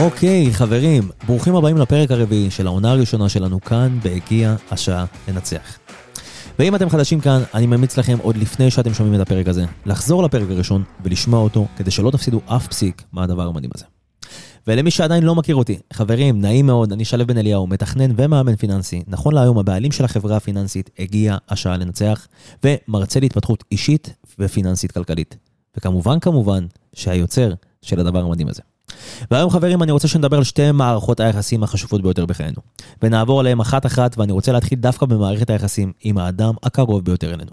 אוקיי, חברים, ברוכים הבאים לפרק הרביעי של העונה הראשונה שלנו כאן, בהגיע השעה לנצח. ואם אתם חדשים כאן, אני ממליץ לכם עוד לפני שאתם שומעים את הפרק הזה, לחזור לפרק הראשון ולשמוע אותו, כדי שלא תפסידו אף פסיק מהדבר המדהים הזה. ולמי שעדיין לא מכיר אותי, חברים, נעים מאוד, אני שלו בן אליהו, מתכנן ומאמן פיננסי. נכון להיום, הבעלים של החברה הפיננסית הגיע השעה לנצח, ומרצה להתפתחות אישית ופיננסית כלכלית. וכמובן, כמובן, שהיוצר של הדבר המדהים הזה. והיום חברים אני רוצה שנדבר על שתי מערכות היחסים החשובות ביותר בחיינו. ונעבור עליהן אחת אחת ואני רוצה להתחיל דווקא במערכת היחסים עם האדם הקרוב ביותר אלינו.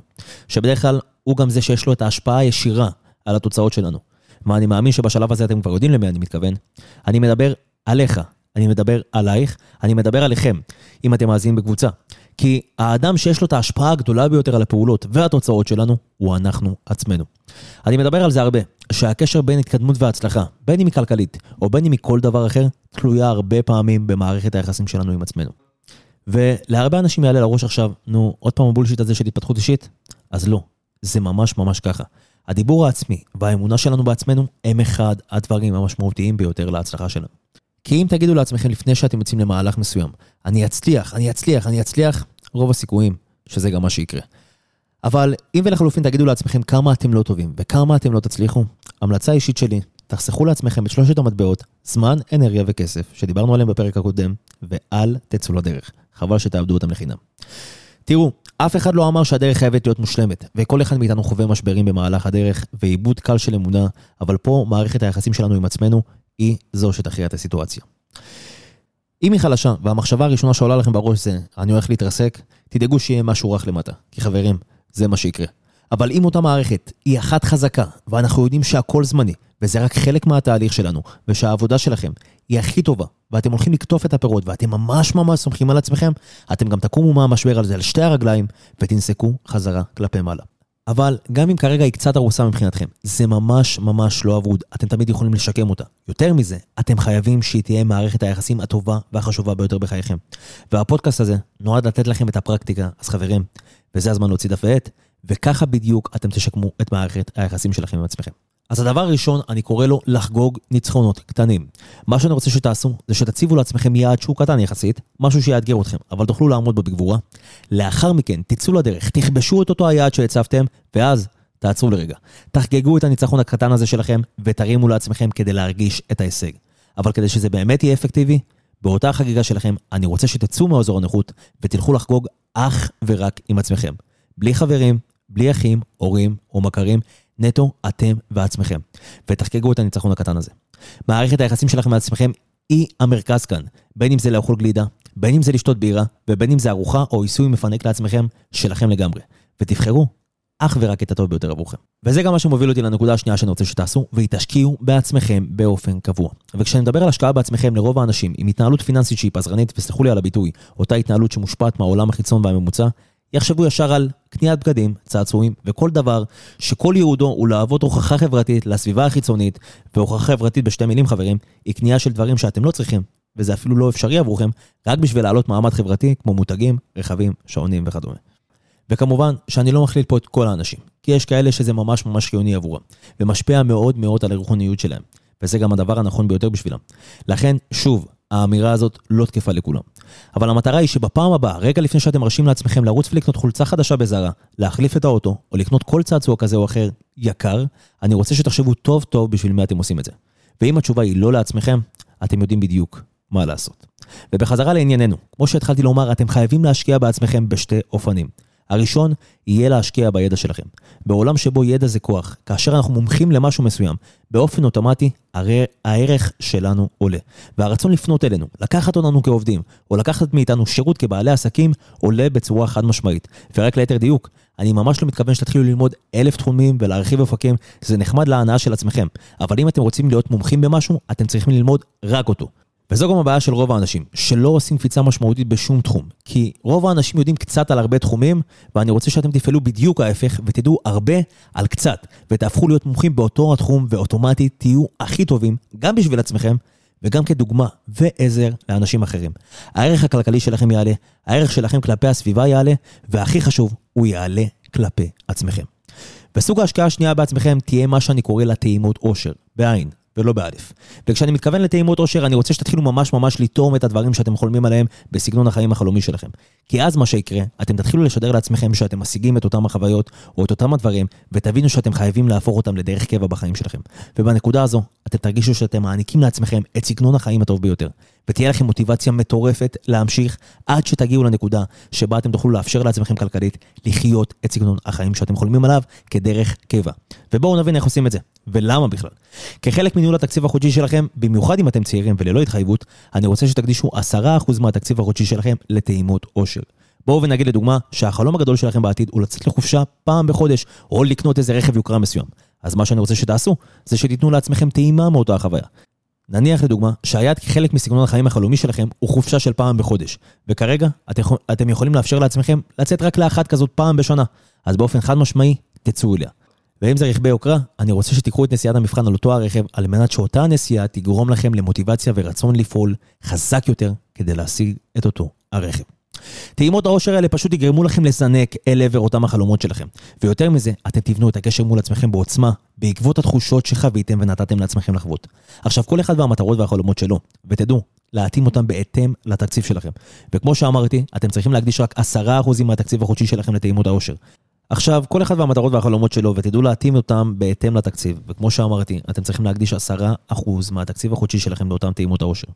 שבדרך כלל הוא גם זה שיש לו את ההשפעה הישירה על התוצאות שלנו. מה אני מאמין שבשלב הזה אתם כבר יודעים למי אני מתכוון. אני מדבר עליך, אני מדבר עלייך, אני מדבר עליכם, אם אתם מאזינים בקבוצה. כי האדם שיש לו את ההשפעה הגדולה ביותר על הפעולות והתוצאות שלנו, הוא אנחנו עצמנו. אני מדבר על זה הרבה, שהקשר בין התקדמות והצלחה, בין אם היא כלכלית או בין אם היא כל דבר אחר, תלויה הרבה פעמים במערכת היחסים שלנו עם עצמנו. ולהרבה אנשים יעלה לראש עכשיו, נו, עוד פעם הבולשיט הזה של התפתחות אישית? אז לא, זה ממש ממש ככה. הדיבור העצמי והאמונה שלנו בעצמנו הם אחד הדברים המשמעותיים ביותר להצלחה שלנו. כי אם תגידו לעצמכם לפני שאתם יוצאים למהלך מסוים, אני אצליח, אני אצליח, אני אצליח, רוב הסיכויים שזה גם מה שיקרה. אבל אם ולחלופין תגידו לעצמכם כמה אתם לא טובים וכמה אתם לא תצליחו, המלצה אישית שלי, תחסכו לעצמכם את שלושת המטבעות, זמן, אנרגיה וכסף, שדיברנו עליהם בפרק הקודם, ואל תצאו לדרך. חבל שתאבדו אותם לחינם. תראו, אף אחד לא אמר שהדרך חייבת להיות מושלמת, וכל אחד מאיתנו חווה משברים במהלך הדרך, ועיבוד קל של אמונה, אבל פה מערכת היחסים שלנו עם עצמנו היא זו שתכריע את הסיטואציה. אם היא חלשה, והמחשבה הראשונה שעולה לכם בראש זה, אני הולך להתרסק, תדאגו שיהיה משהו רך למטה. כי חברים, זה מה שיקרה. אבל אם אותה מערכת היא אחת חזקה, ואנחנו יודעים שהכל זמני, וזה רק חלק מהתהליך שלנו, ושהעבודה שלכם היא הכי טובה, ואתם הולכים לקטוף את הפירות, ואתם ממש ממש סומכים על עצמכם, אתם גם תקומו מהמשבר הזה על שתי הרגליים, ותנסקו חזרה כלפי מעלה. אבל גם אם כרגע היא קצת ארוסה מבחינתכם, זה ממש ממש לא אבוד, אתם תמיד יכולים לשקם אותה. יותר מזה, אתם חייבים שהיא תהיה מערכת היחסים הטובה והחשובה ביותר בחייכם. והפודקאסט הזה נועד לתת לכם את הפרקטיקה, אז חברים, וזה הזמן להוציא דף ועט, וככה בדיוק אתם תשקמו את מערכת היחסים שלכם עם עצמכם. אז הדבר הראשון, אני קורא לו לחגוג ניצחונות קטנים. מה שאני רוצה שתעשו, זה שתציבו לעצמכם יעד שהוא קטן יחסית, משהו שיאתגר אתכם, אבל תוכלו לעמוד בו בגבורה. לאחר מכן, תצאו לדרך, תכבשו את אותו היעד שהצבתם, ואז תעצרו לרגע. תחגגו את הניצחון הקטן הזה שלכם, ותרימו לעצמכם כדי להרגיש את ההישג. אבל כדי שזה באמת יהיה אפקטיבי, באותה חגיגה שלכם, אני רוצה שתצאו מאזור הנוחות, ותלכו לחגוג אך ורק עם עצמכם. בלי חברים, בלי אחים, הורים או מכרים, נטו אתם ועצמכם. ותחגגו את הניצחון הקטן הזה. מערכת היחסים שלכם מעצמכם היא המרכז כאן. בין אם זה לאכול גלידה, בין אם זה לשתות בירה, ובין אם זה ארוחה או עיסוי מפנק לעצמכם, שלכם לגמרי. ותבחרו אך ורק את הטוב ביותר עבורכם. וזה גם מה שמוביל אותי לנקודה השנייה שאני רוצה שתעשו, והיא תשקיעו בעצמכם באופן קבוע. וכשאני מדבר על השקעה בעצמכם לרוב האנשים עם התנהלות פיננסית שהיא פזרנית, וסלחו לי על הביטוי, אותה התנהלות שמושפעת מהעולם החיצון והממוצע, יחשבו ישר על קניית בגדים, צעצועים וכל דבר שכל ייעודו הוא להוות הוכחה חברתית לסביבה החיצונית, והוכחה חברתית בשתי מילים חברים, היא קנייה של דברים שאתם לא צריכים, וזה אפילו לא אפשרי עבורכם, רק בשביל להעלות מעמד חברתי כמו מותגים, רכבים, שעונים וכדומה. וכמובן שאני לא מכליל פה את כל האנשים, כי יש כאלה שזה ממש ממש חיוני עבורם, ומשפיע מאוד מאוד על הרוחניות שלהם, וזה גם הדבר הנכון ביותר בשבילם. לכן, שוב, האמירה הזאת לא תקפה לכולם. אבל המטרה היא שבפעם הבאה, רגע לפני שאתם מרשים לעצמכם לרוץ ולקנות חולצה חדשה בזרה, להחליף את האוטו, או לקנות כל צעצוע כזה או אחר יקר, אני רוצה שתחשבו טוב טוב בשביל מי אתם עושים את זה. ואם התשובה היא לא לעצמכם, אתם יודעים בדיוק מה לעשות. ובחזרה לענייננו, כמו שהתחלתי לומר, אתם חייבים להשקיע בעצמכם בשתי אופנים. הראשון יהיה להשקיע בידע שלכם. בעולם שבו ידע זה כוח, כאשר אנחנו מומחים למשהו מסוים, באופן אוטומטי, הרי הערך שלנו עולה. והרצון לפנות אלינו, לקחת אותנו כעובדים, או לקחת מאיתנו שירות כבעלי עסקים, עולה בצורה חד משמעית. ורק ליתר דיוק, אני ממש לא מתכוון שתתחילו ללמוד אלף תחומים ולהרחיב אופקים, זה נחמד להנאה של עצמכם. אבל אם אתם רוצים להיות מומחים במשהו, אתם צריכים ללמוד רק אותו. וזו גם הבעיה של רוב האנשים, שלא עושים קפיצה משמעותית בשום תחום. כי רוב האנשים יודעים קצת על הרבה תחומים, ואני רוצה שאתם תפעלו בדיוק ההפך, ותדעו הרבה על קצת, ותהפכו להיות מומחים באותו התחום, ואוטומטית תהיו הכי טובים, גם בשביל עצמכם, וגם כדוגמה ועזר לאנשים אחרים. הערך הכלכלי שלכם יעלה, הערך שלכם כלפי הסביבה יעלה, והכי חשוב, הוא יעלה כלפי עצמכם. וסוג ההשקעה השנייה בעצמכם תהיה מה שאני קורא לה טעימות עושר, בעין. ולא באלף. וכשאני מתכוון לטעימות עושר, אני רוצה שתתחילו ממש ממש לטעום את הדברים שאתם חולמים עליהם בסגנון החיים החלומי שלכם. כי אז מה שיקרה, אתם תתחילו לשדר לעצמכם שאתם משיגים את אותם החוויות, או את אותם הדברים, ותבינו שאתם חייבים להפוך אותם לדרך קבע בחיים שלכם. ובנקודה הזו, אתם תרגישו שאתם מעניקים לעצמכם את סגנון החיים הטוב ביותר. ותהיה לכם מוטיבציה מטורפת להמשיך עד שתגיעו לנקודה שבה אתם תוכלו לאפשר לעצמכם כלכלית לחיות את סגנון החיים שאתם חולמים עליו כדרך קבע. ובואו נבין איך עושים את זה, ולמה בכלל. כחלק מניהול התקציב החודשי שלכם, במיוחד אם אתם צעירים וללא התחייבות, אני רוצה שתקדישו 10% מהתקציב החודשי שלכם לטעימות עושר. בואו ונגיד לדוגמה שהחלום הגדול שלכם בעתיד הוא לצאת לחופשה פעם בחודש, או לקנות איזה רכב יוקרה מסוים. אז מה שאני רוצה שתעשו, זה שתיתנו לעצמכם טעימה מאותה החוויה. נניח לדוגמה שהיעד כחלק מסגנון החיים החלומי שלכם הוא חופשה של פעם בחודש, וכרגע אתם, אתם יכולים לאפשר לעצמכם לצאת רק לאחת כזאת פעם בשנה, אז באופן חד משמעי, תצאו אליה. ואם זה רכבי יוקרה, אני רוצה שתיקחו את נסיעת המבחן על אותו הרכב, על מנת שאותה הנסיעה תגרום לכם למוטיבציה ורצון לפעול חזק יותר כדי להשיג את אותו הרכב. טעימות העושר האלה פשוט יגרמו לכם לזנק אל עבר אותם החלומות שלכם. ויותר מזה, אתם תבנו את הקשר מול עצמכם בעוצמה, בעקבות התחושות שחוויתם ונתתם לעצמכם לחוות. עכשיו, כל אחד והמטרות והחלומות שלו, ותדעו, להתאים אותם בהתאם לתקציב שלכם. וכמו שאמרתי, אתם צריכים להקדיש רק 10% מהתקציב החודשי שלכם לטעימות העושר. עכשיו, כל אחד והמטרות והחלומות שלו, ותדעו להתאים אותם בהתאם לתקציב. וכמו שאמרתי, אתם צריכים להקדיש 10% מהתקציב החודשי שלכם לאותם טעימות העושר.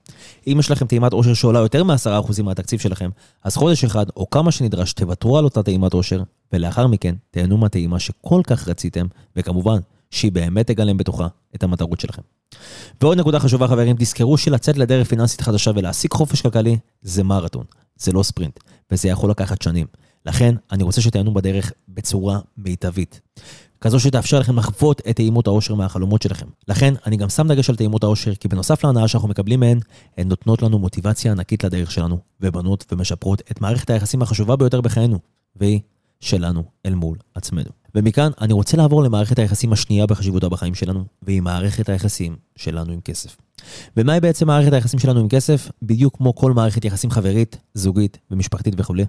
אם יש לכם טעימת עושר שעולה יותר מ-10% מהתקציב שלכם, אז חודש אחד, או כמה שנדרש, תוותרו על אותה טעימת עושר, ולאחר מכן, תהנו מהטעימה שכל כך רציתם, וכמובן, שהיא באמת תגלם בתוכה את המטרות שלכם. ועוד נקודה חשובה, חברים, תזכרו שלצאת לדרך פיננסית חדשה ולהשיג חופש כלכלי, זה מרתון, זה לא ספרינט, וזה יכול לקחת שנים. לכן, אני רוצה שתהנו בדרך בצורה מיטבית. כזו שתאפשר לכם לחוות את טעימות העושר מהחלומות שלכם. לכן, אני גם שם דגש על טעימות העושר, כי בנוסף להנאה שאנחנו מקבלים מהן, הן נותנות לנו מוטיבציה ענקית לדרך שלנו, ובנות ומשפרות את מערכת היחסים החשובה ביותר בחיינו, והיא שלנו אל מול עצמנו. ומכאן אני רוצה לעבור למערכת היחסים השנייה בחשיבותה בחיים שלנו, והיא מערכת היחסים שלנו עם כסף. ומהי בעצם מערכת היחסים שלנו עם כסף? בדיוק כמו כל מערכת יחסים חברית, זוגית ומשפחתית וכולי.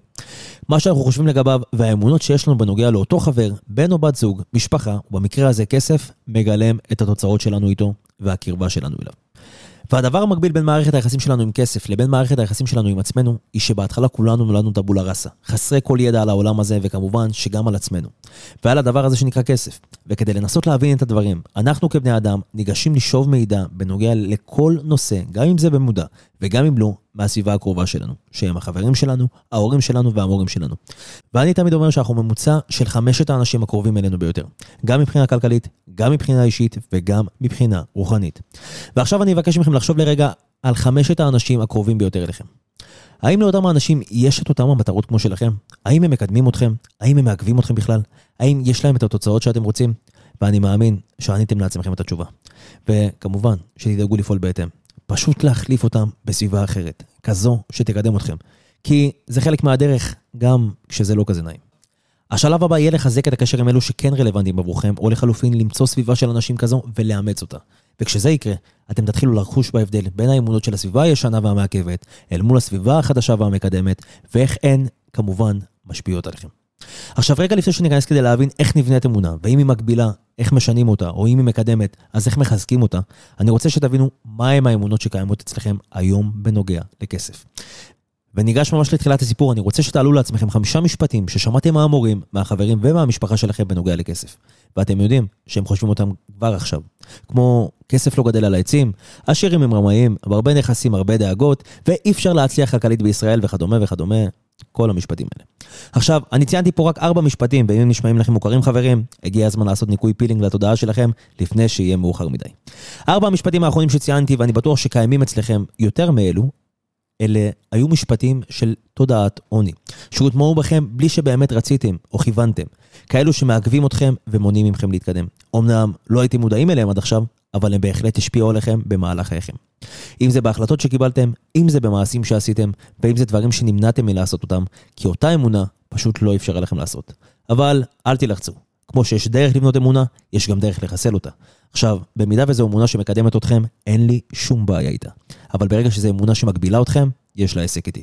מה שאנחנו חושבים לגביו והאמונות שיש לנו בנוגע לאותו חבר, בן או בת זוג, משפחה, ובמקרה הזה כסף, מגלם את התוצאות שלנו איתו והקרבה שלנו אליו. והדבר המקביל בין מערכת היחסים שלנו עם כסף לבין מערכת היחסים שלנו עם עצמנו, היא שבהתחלה כולנו נולדנו טבולה ראסה, חסרי כל ידע על העולם הזה, וכמובן שגם על עצמנו. ועל הדבר הזה שנקרא כסף. וכדי לנסות להבין את הדברים, אנחנו כבני אדם ניגשים לשאוב מידע בנוגע לכל נושא, גם אם זה במודע, וגם אם לא, מהסביבה הקרובה שלנו, שהם החברים שלנו, ההורים שלנו והמורים שלנו. ואני תמיד אומר שאנחנו ממוצע של חמשת האנשים הקרובים אלינו ביותר. גם מבחינה כלכלית, גם מבחינה אישית וגם מבחינה רוחנית. ועכשיו אני אבקש מכם לחשוב לרגע על חמשת האנשים הקרובים ביותר אליכם. האם לאותם האנשים יש את אותם המטרות כמו שלכם? האם הם מקדמים אתכם? האם הם מעכבים אתכם בכלל? האם יש להם את התוצאות שאתם רוצים? ואני מאמין שעניתם לעצמכם את התשובה. וכמובן, שתדאגו לפעול בהתאם. פשוט להחליף אותם בסביבה אחרת, כזו שתקדם אתכם. כי זה חלק מהדרך, גם כשזה לא כזה נעים. השלב הבא יהיה לחזק את הקשר עם אלו שכן רלוונטיים עבורכם, או לחלופין למצוא סביבה של אנשים כזו ולאמץ אותה. וכשזה יקרה, אתם תתחילו לחוש בהבדל בין האמונות של הסביבה הישנה והמעכבת, אל מול הסביבה החדשה והמקדמת, ואיך הן, כמובן, משפיעות עליכם. עכשיו רגע לפני שניכנס כדי להבין איך נבנית אמונה, ואם היא מקבילה, איך משנים אותה, או אם היא מקדמת, אז איך מחזקים אותה, אני רוצה שתבינו מהם האמונות שקיימות אצלכם היום בנוגע לכסף. וניגש ממש לתחילת הסיפור, אני רוצה שתעלו לעצמכם חמישה משפטים ששמעתם מהמורים, מהחברים ומהמשפחה שלכם בנוגע לכסף. ואתם יודעים שהם חושבים אותם כבר עכשיו. כמו כסף לא גדל על העצים, עשירים הם רמאים, הרבה נכסים, הרבה דאגות, ואי אפשר להצליח כלכלית בישראל וכדומה וכדומה. כל המשפטים האלה. עכשיו, אני ציינתי פה רק ארבע משפטים, ואם הם נשמעים לכם מוכרים חברים, הגיע הזמן לעשות ניקוי פילינג לתודעה שלכם, לפני שיהיה מאוחר מדי. ארבע המשפטים האחרונים שציינתי, ואני בטוח שקיימים אצלכם יותר מאלו, אלה היו משפטים של תודעת עוני, שהוטמעו בכם בלי שבאמת רציתם או כיוונתם, כאלו שמעכבים אתכם ומונעים מכם להתקדם. אמנם לא הייתם מודעים אליהם עד עכשיו, אבל הם בהחלט השפיעו עליכם במהלך חייכם. אם זה בהחלטות שקיבלתם, אם זה במעשים שעשיתם, ואם זה דברים שנמנעתם מלעשות אותם, כי אותה אמונה פשוט לא אפשרה לכם לעשות. אבל אל תלחצו. כמו שיש דרך לבנות אמונה, יש גם דרך לחסל אותה. עכשיו, במידה וזו אמונה שמקדמת אתכם, אין לי שום בעיה איתה. אבל ברגע שזו אמונה שמגבילה אתכם, יש לה עסק איתי.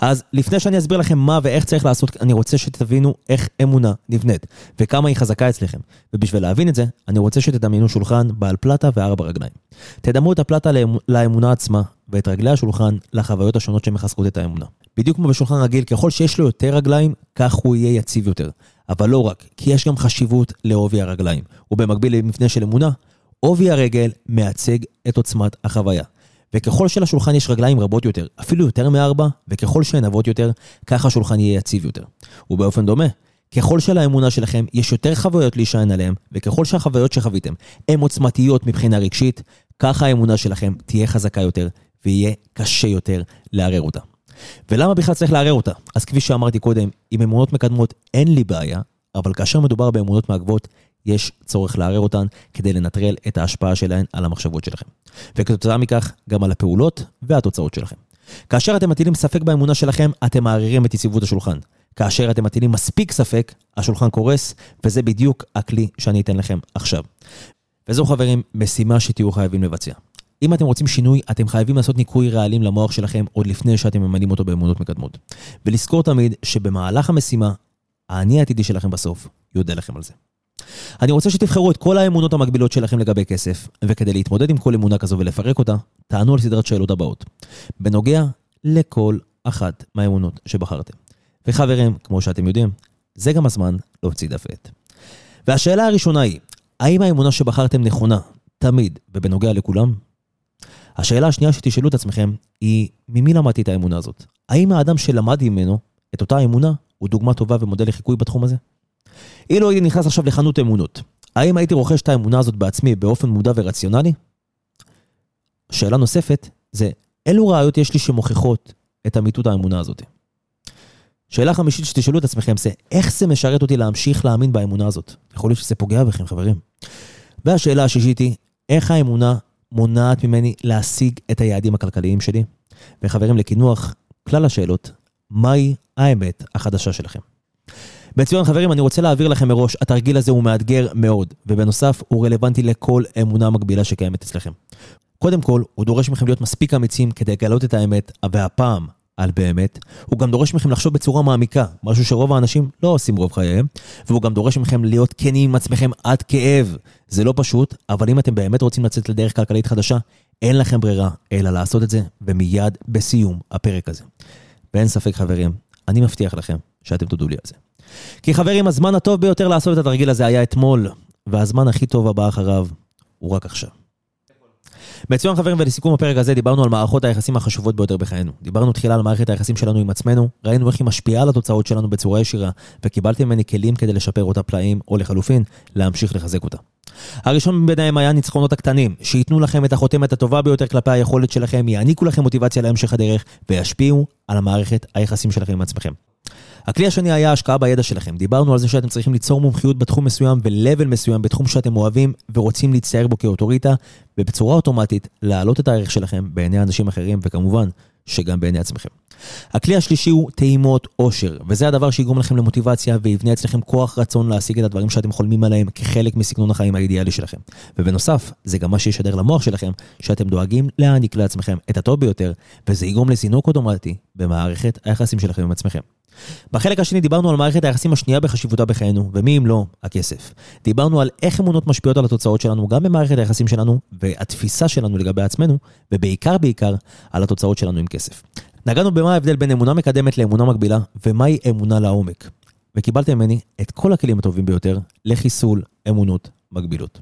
אז לפני שאני אסביר לכם מה ואיך צריך לעשות, אני רוצה שתבינו איך אמונה נבנית וכמה היא חזקה אצלכם. ובשביל להבין את זה, אני רוצה שתדמיינו שולחן בעל פלטה וארבע רגליים. תדמו את הפלטה לאמונה עצמה ואת רגלי השולחן לחוויות השונות שמחזקות את האמונה. בדיוק כמו בשולחן רגיל, ככל שיש לו יותר רגליים, כך הוא יהיה יציב יותר. אבל לא רק, כי יש גם חשיבות לעובי הרגליים. ובמקביל למבנה של אמונה, עובי הרגל מייצג את עוצמת החוויה. וככל שלשולחן יש רגליים רבות יותר, אפילו יותר מארבע, וככל שהן עבות יותר, כך השולחן יהיה יציב יותר. ובאופן דומה, ככל שלאמונה שלכם יש יותר חוויות להישען עליהן, וככל שהחוויות שחוויתם הן עוצמתיות מבחינה רגשית, ככה האמונה שלכם תהיה חזקה יותר, ויהיה קשה יותר לערער אותה. ולמה בכלל צריך לערער אותה? אז כפי שאמרתי קודם, עם אמונות מקדמות אין לי בעיה, אבל כאשר מדובר באמונות מעכבות, יש צורך לערער אותן כדי לנטרל את ההשפעה שלהן על המחשבות שלכם. וכתוצאה מכך, גם על הפעולות והתוצאות שלכם. כאשר אתם מטילים ספק באמונה שלכם, אתם מערערים את יציבות השולחן. כאשר אתם מטילים מספיק ספק, השולחן קורס, וזה בדיוק הכלי שאני אתן לכם עכשיו. וזו חברים, משימה שתהיו חייבים לבצע. אם אתם רוצים שינוי, אתם חייבים לעשות ניקוי רעלים למוח שלכם עוד לפני שאתם ממלאים אותו באמונות מקדמות. ולזכור תמיד שבמהלך המשימה, האני העתידי שלכם בסוף יודע לכם על זה. אני רוצה שתבחרו את כל האמונות המקבילות שלכם לגבי כסף, וכדי להתמודד עם כל אמונה כזו ולפרק אותה, תענו על סדרת שאלות הבאות. בנוגע לכל אחת מהאמונות שבחרתם. וחברים, כמו שאתם יודעים, זה גם הזמן להוציא דף ועט. והשאלה הראשונה היא, האם האמונה שבחרתם נכונה, תמיד, ובנוגע לכולם? השאלה השנייה שתשאלו את עצמכם היא, ממי למדתי את האמונה הזאת? האם האדם שלמד ממנו את אותה אמונה הוא דוגמה טובה ומודל לחיקוי בתחום הזה? אילו הייתי נכנס עכשיו לחנות אמונות, האם הייתי רוכש את האמונה הזאת בעצמי באופן מודע ורציונלי? שאלה נוספת זה, אילו ראיות יש לי שמוכיחות את אמיתות האמונה הזאת? שאלה חמישית שתשאלו את עצמכם זה, איך זה משרת אותי להמשיך להאמין באמונה הזאת? יכול להיות שזה פוגע בכם, חברים. והשאלה השישית היא, איך האמונה מונעת ממני להשיג את היעדים הכלכליים שלי? וחברים, לקינוח כלל השאלות, מהי האמת החדשה שלכם? בציון חברים, אני רוצה להעביר לכם מראש, התרגיל הזה הוא מאתגר מאוד, ובנוסף, הוא רלוונטי לכל אמונה מקבילה שקיימת אצלכם. קודם כל, הוא דורש מכם להיות מספיק אמיצים כדי לגלות את האמת, והפעם, על באמת. הוא גם דורש מכם לחשוב בצורה מעמיקה, משהו שרוב האנשים לא עושים רוב חייהם, והוא גם דורש מכם להיות כנים עם עצמכם עד כאב. זה לא פשוט, אבל אם אתם באמת רוצים לצאת לדרך כלכלית חדשה, אין לכם ברירה אלא לעשות את זה, ומיד בסיום הפרק הזה. ואין ספק חברים, אני מבטיח לכם שאתם תודו לי על זה. כי חברים, הזמן הטוב ביותר לעשות את התרגיל הזה היה אתמול, והזמן הכי טוב הבא אחריו הוא רק עכשיו. בציון חברים ולסיכום הפרק הזה דיברנו על מערכות היחסים החשובות ביותר בחיינו. דיברנו תחילה על מערכת היחסים שלנו עם עצמנו, ראינו איך היא משפיעה על התוצאות שלנו בצורה ישירה, וקיבלתי ממני כלים כדי לשפר אותה פלאים, או לחלופין, להמשיך לחזק אותה. הראשון מביניהם היה ניצחונות הקטנים, שייתנו לכם את החותמת הטובה ביותר כלפי היכולת שלכם, יעניקו לכם מוטיבציה להמשך הדרך, וישפיעו על המערכת היחסים שלכם עם עצמכם. הכלי השני היה השקעה בידע שלכם. דיברנו על זה שאתם צריכים ליצור מומחיות בתחום מסוים ו-level מסוים בתחום שאתם אוהבים ורוצים להצטייר בו כאוטוריטה, ובצורה אוטומטית להעלות את הערך שלכם בעיני אנשים אחרים, וכמובן, שגם בעיני עצמכם. הכלי השלישי הוא טעימות עושר, וזה הדבר שיגרום לכם למוטיבציה ויבנה אצלכם כוח רצון להשיג את הדברים שאתם חולמים עליהם כחלק מסגנון החיים האידיאלי שלכם. ובנוסף, זה גם מה שישדר למוח שלכם, שאתם דואגים להעניק לעצמכם את הטוב ביותר, וזה יגרום לזינוק אוטומטי במערכת היחסים שלכם עם עצמכם. בחלק השני דיברנו על מערכת היחסים השנייה בחשיבותה בחיינו, ומי אם לא, הכסף. דיברנו על איך אמונות משפיעות על התוצאות שלנו, גם במערכת היחסים שלנו, והתפיסה שלנו לגבי עצמנו, ובעיקר בעיקר על התוצאות שלנו עם כסף. נגענו במה ההבדל בין אמונה מקדמת לאמונה מקבילה, ומהי אמונה לעומק. וקיבלתם ממני את כל הכלים הטובים ביותר לחיסול אמונות מגבילות.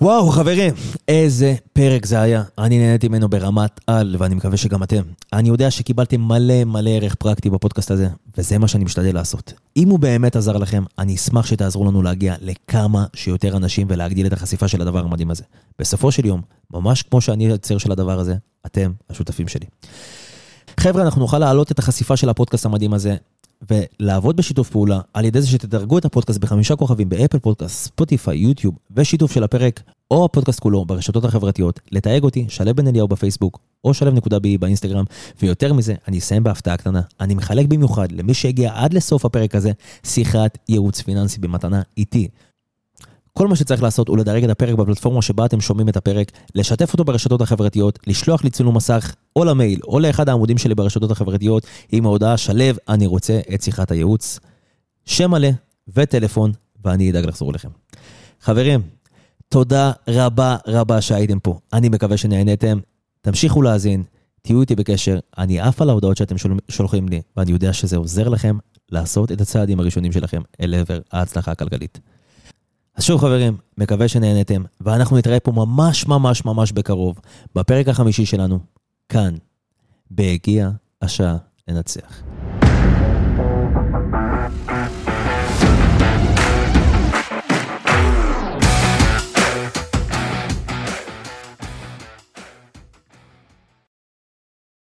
וואו, חברים, איזה פרק זה היה. אני נהניתי ממנו ברמת על, ואני מקווה שגם אתם. אני יודע שקיבלתם מלא מלא ערך פרקטי בפודקאסט הזה, וזה מה שאני משתדל לעשות. אם הוא באמת עזר לכם, אני אשמח שתעזרו לנו להגיע לכמה שיותר אנשים ולהגדיל את החשיפה של הדבר המדהים הזה. בסופו של יום, ממש כמו שאני היוצר של הדבר הזה, אתם השותפים שלי. חבר'ה, אנחנו נוכל להעלות את החשיפה של הפודקאסט המדהים הזה ולעבוד בשיתוף פעולה על ידי זה שתדרגו את הפודקאסט בחמישה כוכבים באפל פודקאסט, ספוטיפיי, יוטיוב ושיתוף של הפרק או הפודקאסט כולו ברשתות החברתיות, לתייג אותי, שלב בן אליהו בפייסבוק או שלב נקודה בי באינסטגרם ויותר מזה, אני אסיים בהפתעה קטנה, אני מחלק במיוחד למי שהגיע עד לסוף הפרק הזה שיחת ייעוץ פיננסי במתנה איתי. כל מה שצריך לעשות הוא לדרג את הפרק בפלטפורמה שבה אתם שומעים את הפרק, לשתף אותו ברשתות החברתיות, לשלוח לי צילום מסך או למייל או לאחד העמודים שלי ברשתות החברתיות עם ההודעה שלו, אני רוצה את שיחת הייעוץ, שם מלא וטלפון, ואני אדאג לחזור אליכם. חברים, תודה רבה רבה שהייתם פה. אני מקווה שנהנתם. תמשיכו להאזין, תהיו איתי בקשר. אני עף על ההודעות שאתם שול... שולחים לי, ואני יודע שזה עוזר לכם לעשות את הצעדים הראשונים שלכם אל עבר ההצלחה הכלכלית. אז שוב חברים, מקווה שנהנתם, ואנחנו נתראה פה ממש ממש ממש בקרוב, בפרק החמישי שלנו, כאן, בהגיע השעה לנצח.